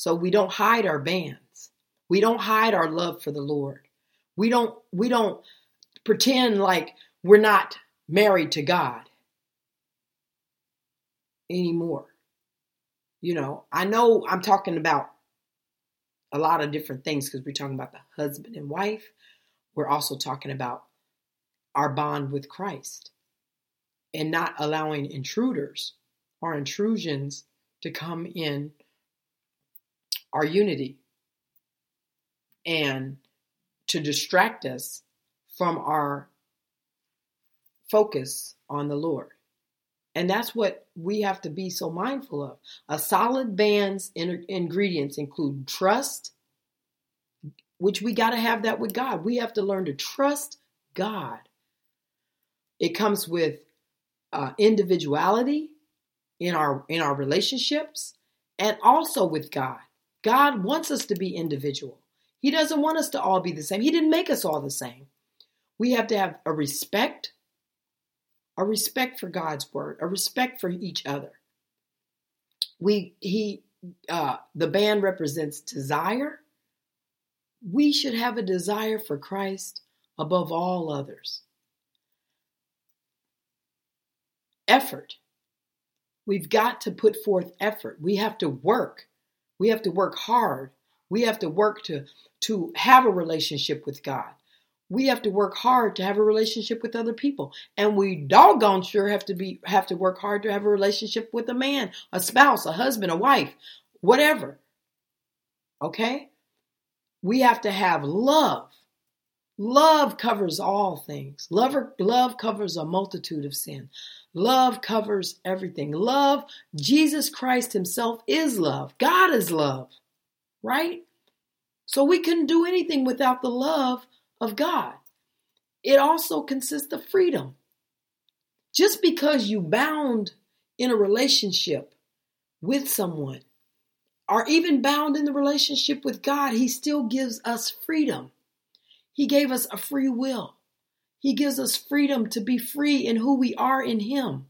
So we don't hide our bands. We don't hide our love for the Lord. We don't we don't pretend like we're not married to God anymore. You know, I know I'm talking about a lot of different things because we're talking about the husband and wife. We're also talking about our bond with Christ and not allowing intruders or intrusions to come in our unity and to distract us from our focus on the Lord. And that's what we have to be so mindful of. A solid band's in- ingredients include trust, which we got to have that with God. We have to learn to trust God. It comes with uh, individuality in our in our relationships and also with God. God wants us to be individual. He doesn't want us to all be the same. He didn't make us all the same. We have to have a respect a respect for God's word, a respect for each other. We he uh, the band represents desire. We should have a desire for Christ above all others. Effort. We've got to put forth effort. We have to work. We have to work hard. We have to work to, to have a relationship with God we have to work hard to have a relationship with other people and we doggone sure have to be have to work hard to have a relationship with a man a spouse a husband a wife whatever Okay? We have to have love. Love covers all things. Love, love covers a multitude of sin. Love covers everything. Love, Jesus Christ Himself is love. God is love, right? So we couldn't do anything without the love of God. It also consists of freedom. Just because you bound in a relationship with someone or even bound in the relationship with God, He still gives us freedom. He gave us a free will. He gives us freedom to be free in who we are in Him.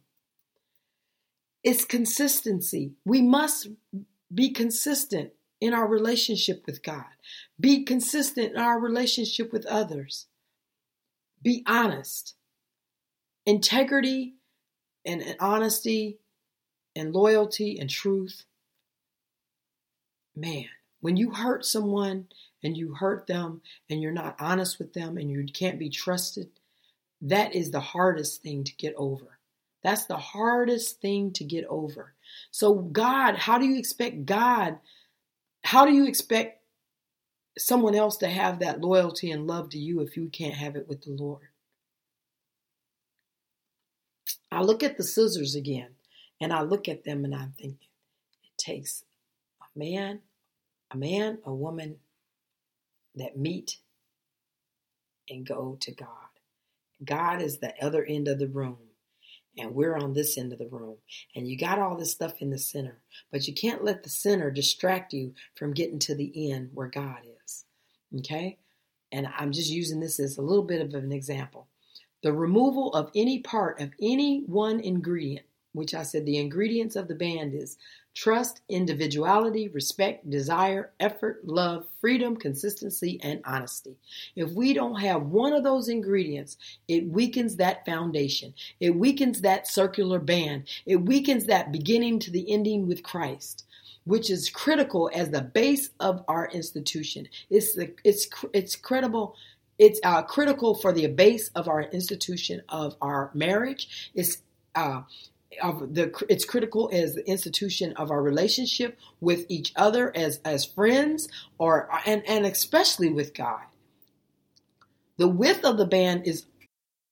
It's consistency. We must be consistent in our relationship with God, be consistent in our relationship with others, be honest. Integrity and, honesty and loyalty and truth. Man, when you hurt someone and you hurt them and you're not honest with them and you can't be trusted, that is the hardest thing to get over. That's the hardest thing to get over. So, God, how do you expect God? How do you expect someone else to have that loyalty and love to you if you can't have it with the Lord? I look at the scissors again and I look at them and I'm thinking, it takes a man, a man, a woman that meet and go to God. God is the other end of the room, and we're on this end of the room. And you got all this stuff in the center, but you can't let the center distract you from getting to the end where God is. Okay? And I'm just using this as a little bit of an example. The removal of any part of any one ingredient, which I said the ingredients of the band is trust, individuality, respect, desire, effort, love, freedom, consistency, and honesty. If we don't have one of those ingredients, it weakens that foundation. It weakens that circular band. It weakens that beginning to the ending with Christ. Which is critical as the base of our institution. It's the, it's it's credible it's uh, critical for the base of our institution of our marriage. It's uh, of the it's critical as the institution of our relationship with each other as as friends or and and especially with God. The width of the band is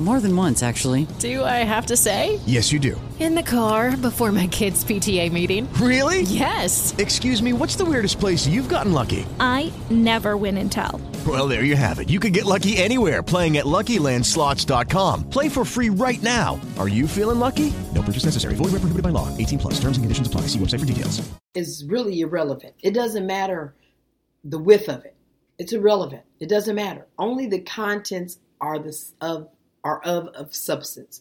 More than once, actually. Do I have to say? Yes, you do. In the car before my kids' PTA meeting. Really? Yes. Excuse me, what's the weirdest place you've gotten lucky? I never win and tell. Well, there you have it. You can get lucky anywhere playing at LuckyLandSlots.com. Play for free right now. Are you feeling lucky? No purchase necessary. Void where prohibited by law. 18 plus. Terms and conditions apply. See website for details. is really irrelevant. It doesn't matter the width of it. It's irrelevant. It doesn't matter. Only the contents are the of are of of substance.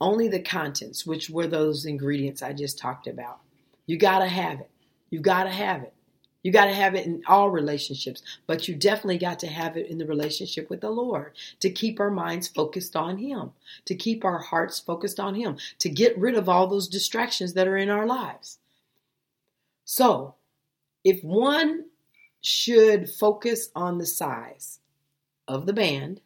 Only the contents, which were those ingredients I just talked about. You got to have it. You got to have it. You got to have it in all relationships, but you definitely got to have it in the relationship with the Lord to keep our minds focused on Him, to keep our hearts focused on Him, to get rid of all those distractions that are in our lives. So, if one should focus on the size of the band,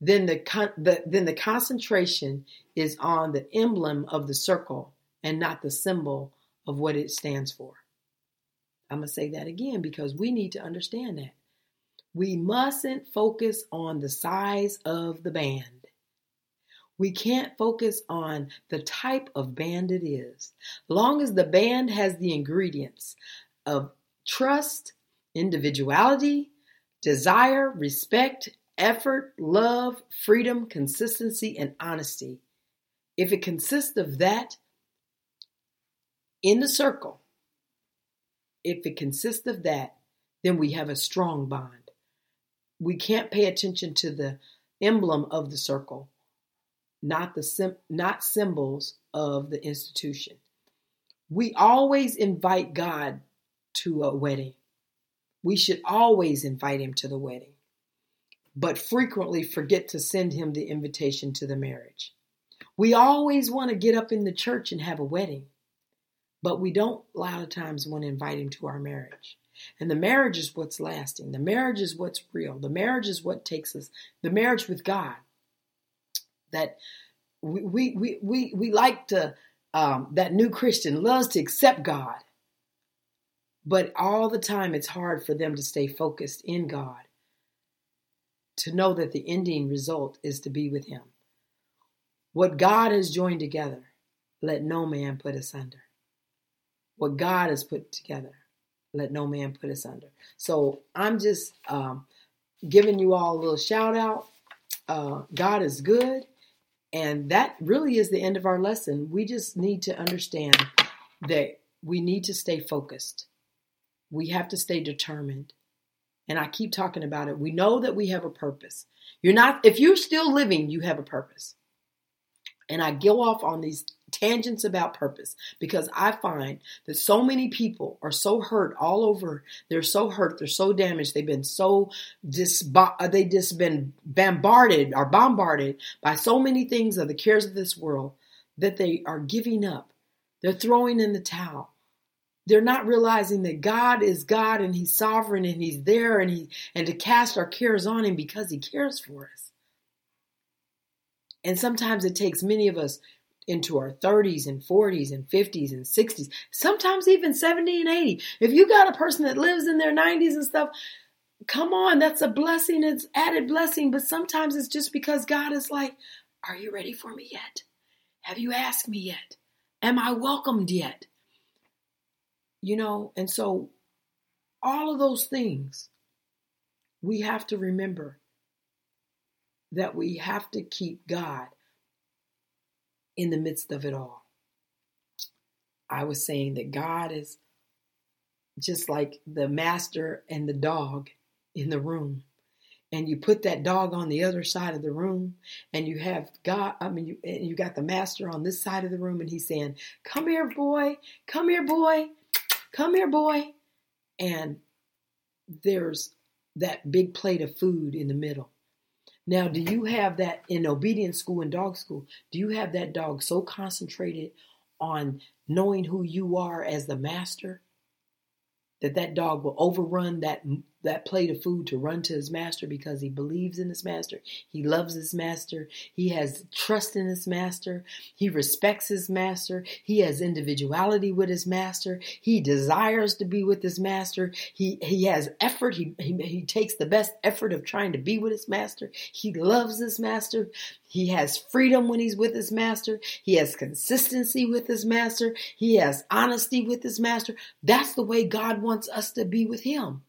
then the, con- the then the concentration is on the emblem of the circle and not the symbol of what it stands for. I'm going to say that again because we need to understand that. We mustn't focus on the size of the band. We can't focus on the type of band it is. Long as the band has the ingredients of trust, individuality, desire, respect, effort, love, freedom, consistency, and honesty. If it consists of that in the circle, if it consists of that, then we have a strong bond. We can't pay attention to the emblem of the circle, not the sim- not symbols of the institution. We always invite God to a wedding. We should always invite him to the wedding, but frequently forget to send him the invitation to the marriage. We always want to get up in the church and have a wedding, but we don't a lot of times want to invite him to our marriage. And the marriage is what's lasting. The marriage is what's real. The marriage is what takes us, the marriage with God. That we, we, we, we, we like to, um, that new Christian loves to accept God. But all the time, it's hard for them to stay focused in God, to know that the ending result is to be with Him. What God has joined together, let no man put asunder. What God has put together, let no man put asunder. So I'm just um, giving you all a little shout out. Uh, God is good. And that really is the end of our lesson. We just need to understand that we need to stay focused. We have to stay determined. And I keep talking about it. We know that we have a purpose. You're not, if you're still living, you have a purpose. And I go off on these tangents about purpose because I find that so many people are so hurt all over. They're so hurt. They're so damaged. They've been so dis, uh, they just been bombarded or bombarded by so many things of the cares of this world that they are giving up. They're throwing in the towel. They're not realizing that God is God and He's sovereign and He's there and He and to cast our cares on Him because He cares for us. And sometimes it takes many of us into our 30s and 40s and 50s and 60s, sometimes even 70 and 80. If you got a person that lives in their 90s and stuff, come on, that's a blessing. It's added blessing. But sometimes it's just because God is like, Are you ready for me yet? Have you asked me yet? Am I welcomed yet? You know, and so all of those things we have to remember that we have to keep God in the midst of it all. I was saying that God is just like the master and the dog in the room. And you put that dog on the other side of the room, and you have God. I mean, you, you got the master on this side of the room, and he's saying, Come here, boy. Come here, boy. Come here, boy. And there's that big plate of food in the middle. Now, do you have that in obedience school and dog school? Do you have that dog so concentrated on knowing who you are as the master that that dog will overrun that that plate of food to run to his master because he believes in his master. He loves his master. He has trust in his master. He respects his master. He has individuality with his master. He desires to be with his master. He he has effort. He he, he takes the best effort of trying to be with his master. He loves his master. He has freedom when he's with his master. He has consistency with his master. He has honesty with his master. That's the way God wants us to be with him.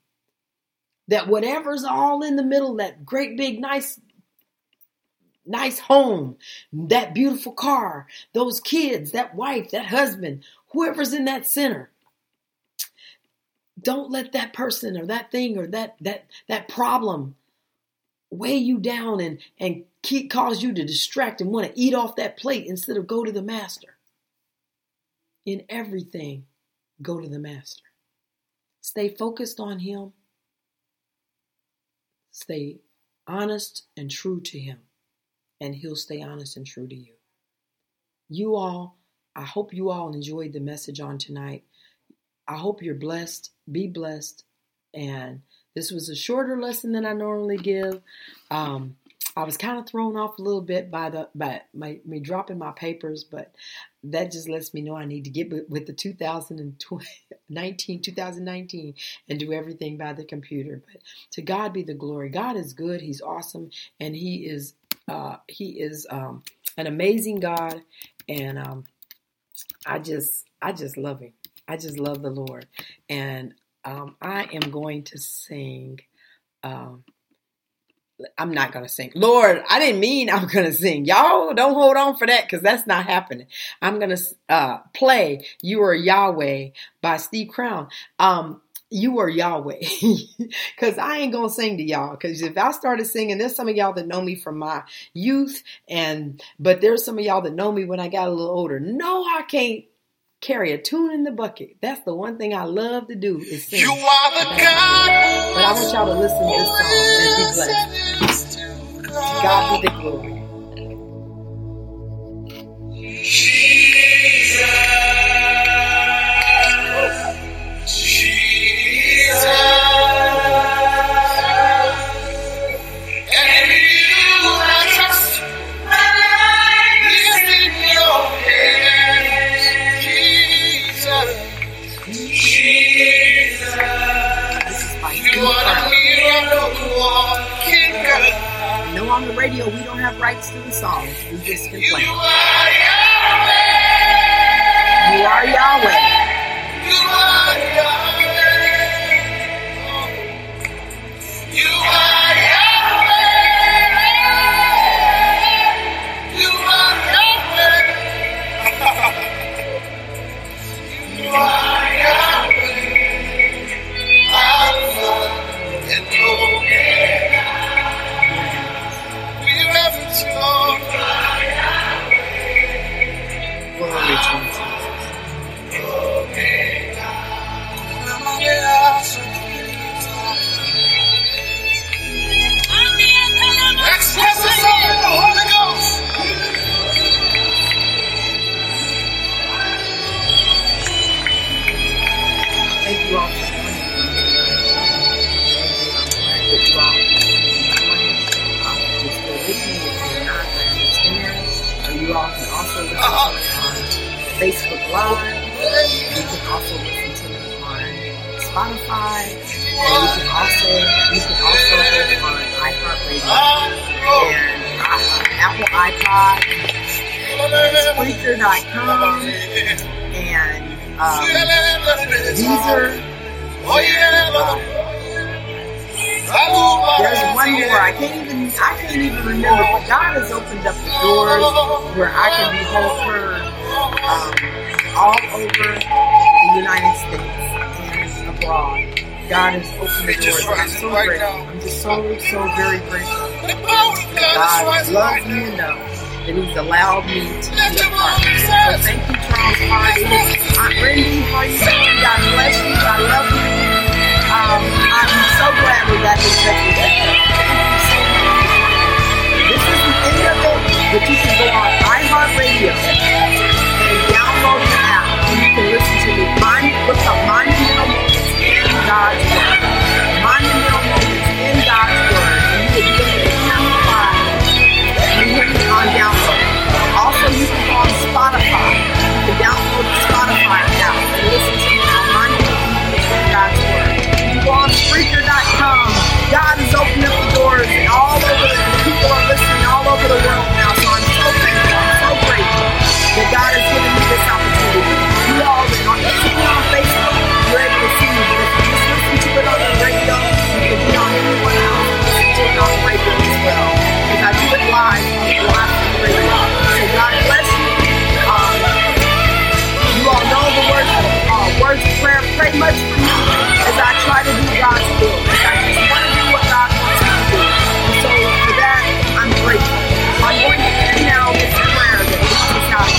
That whatever's all in the middle, that great big nice nice home, that beautiful car, those kids, that wife, that husband, whoever's in that center. Don't let that person or that thing or that that that problem weigh you down and and keep, cause you to distract and want to eat off that plate instead of go to the master. In everything, go to the master. Stay focused on him. Stay honest and true to him, and he'll stay honest and true to you. You all, I hope you all enjoyed the message on tonight. I hope you're blessed. Be blessed. And this was a shorter lesson than I normally give. Um, I was kind of thrown off a little bit by the by my me dropping my papers, but that just lets me know I need to get with, the 2019 [LAUGHS] 2019 and do everything by the computer. But to God be the glory. God is good. He's awesome, and He is uh, He is um, an amazing God, and um, I just I just love Him. I just love the Lord, and um, I am going to sing. Um, I'm not gonna sing. Lord, I didn't mean I'm [LAUGHS] gonna sing. Y'all don't hold on for that because that's not happening. I'm gonna uh, play "You Are Yahweh" by Steve Crown. Um, you are Yahweh. [LAUGHS] Cause I ain't gonna sing to y'all. Cause if I started singing, there's some of y'all that know me from my youth and, but there's some of y'all that know me when I got a little older. No, I can't carry a tune in the bucket. That's the one thing I love to do is sing. You are the God. But I want y'all to listen to this song and be blessed. God be the glory. Radio, we don't have rights to the songs. We just can play. You are Yahweh. You Spreaker.com, and um, Deezer. Yeah. There's one more. I can't even I can't even remember. But God has opened up the doors where I can be heard um, all over the United States and abroad. God has opened the doors. I'm so grateful. I'm just so so very grateful. God loves me enough that He's allowed me to be a part. So thank you, Charles Hardy. Aunt Randy, how you doing? God bless you. I love you. Um, I'm so glad we got this much. This is the end of it, but you can go on iHeartRadio much for me as I try to do God's will. I just want to do what God wants me to do. And so for that, I'm grateful. To end now a prayer that out.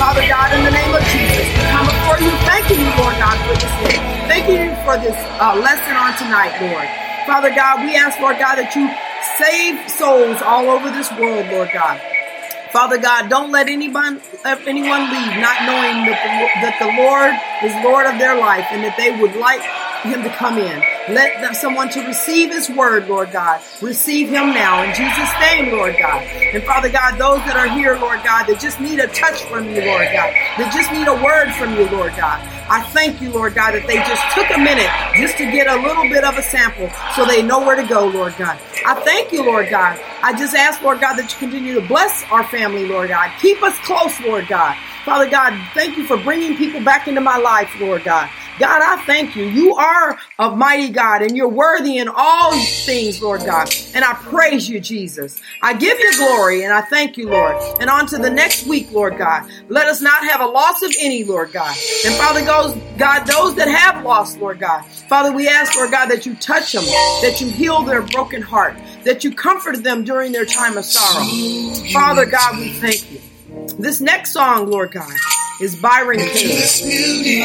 Father God, in the name of Jesus, we come before you, thanking you, Lord God, for this day. Thanking you for this uh, lesson on tonight, Lord. Father God, we ask, Lord God, that you save souls all over this world, Lord God. Father God, don't let anyone let anyone leave not knowing that the, that the Lord is Lord of their life and that they would like Him to come in. Let someone to receive His word, Lord God. Receive Him now in Jesus' name, Lord God. And Father God, those that are here, Lord God, that just need a touch from you, Lord God, that just need a word from you, Lord God. I thank you, Lord God, that they just took a minute just to get a little bit of a sample so they know where to go, Lord God. I thank you, Lord God. I just ask, Lord God, that you continue to bless our family, Lord God. Keep us close, Lord God. Father God, thank you for bringing people back into my life, Lord God. God, I thank you. You are a mighty God and you're worthy in all things, Lord God. And I praise you, Jesus. I give you glory and I thank you, Lord. And on to the next week, Lord God. Let us not have a loss of any, Lord God. And Father goes, God, those that have lost, Lord God. Father, we ask, Lord God, that you touch them, that you heal their broken heart, that you comfort them during their time of sorrow. Father God, we thank you. This next song, Lord God, is Byron Cage.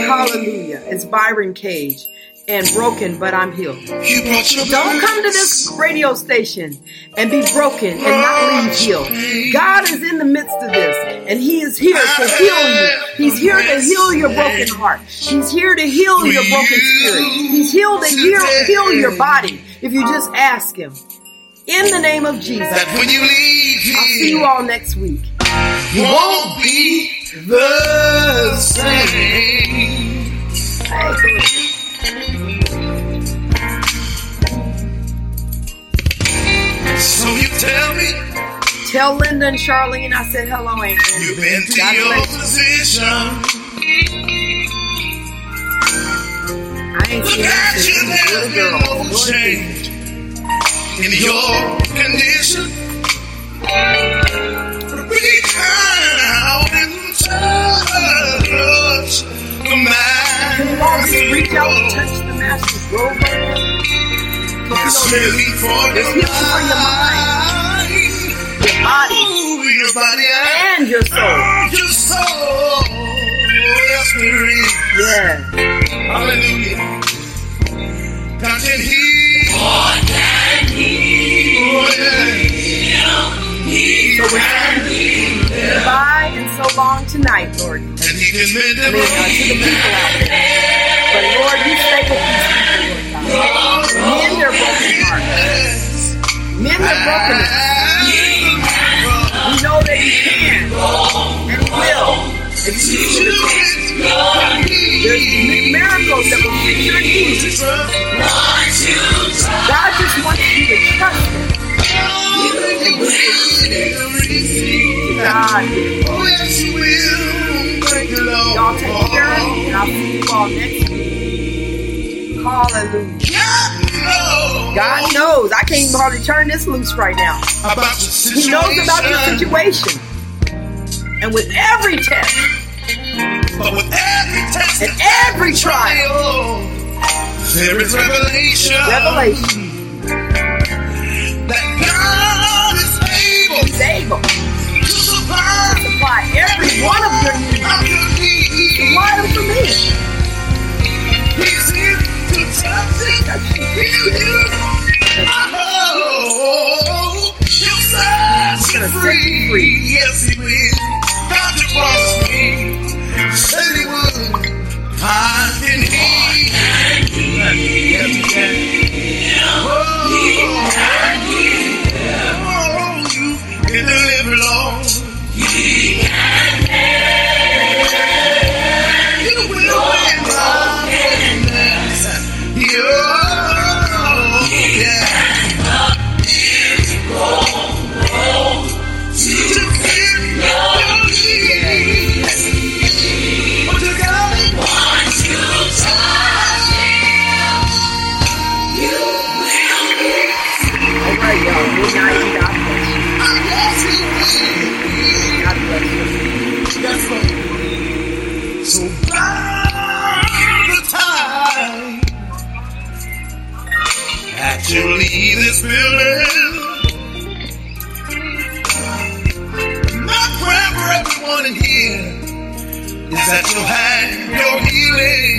Hallelujah. It's Byron Cage and broken, but I'm healed. Don't come to this radio station and be broken and not leave healed. God is in the midst of this, and He is here to heal you. He's here to heal your broken heart. He's here to heal your broken spirit. He's here to heal, heal your body if you just ask Him. In the name of Jesus. That when you leave I'll see you all next week. you won't be the same. So you tell me Tell Linda and Charlene I said hello, Aunt you've been to God your position. I ain't Look at you, she was a there's little been girl. no change in your condition. Reach out and touch the man. Can you all reach out and touch the master's robe right now? It's healing for your healing for your mind, your body, your body and your soul. your soul. Yes, there is. Yeah. Hallelujah. God can heal. God can heal. Oh, yeah. So we're saying goodbye and so long tonight, Lord. And he can mend I mean, uh, to the people out there. But Lord, you stay with these people, Lord God. Mend their broken hearts. Mend their brokenness. We know that you can and will. If you it to. There's miracles that will fix your needs. God just wants you to trust Him. God, Oh, yes, you will. Thank you, Lord. y'all take care, and I'll see you all next week. Hallelujah. God knows. I can't even hardly turn this loose right now. He knows about your situation. And with every test But with every test and every trial, there is revelation. revelation, That God is able He's able to to supply supply every one of your needs. of your needs. Supply them for me. He's here to touch it. Heal you. Oh, he'll set you gonna set you free. free. Yes, he will. God, you promised me. Said he would. I can heal. Yes, he can. Oh, oh, building, my prayer for everyone in here is that you'll have your healing.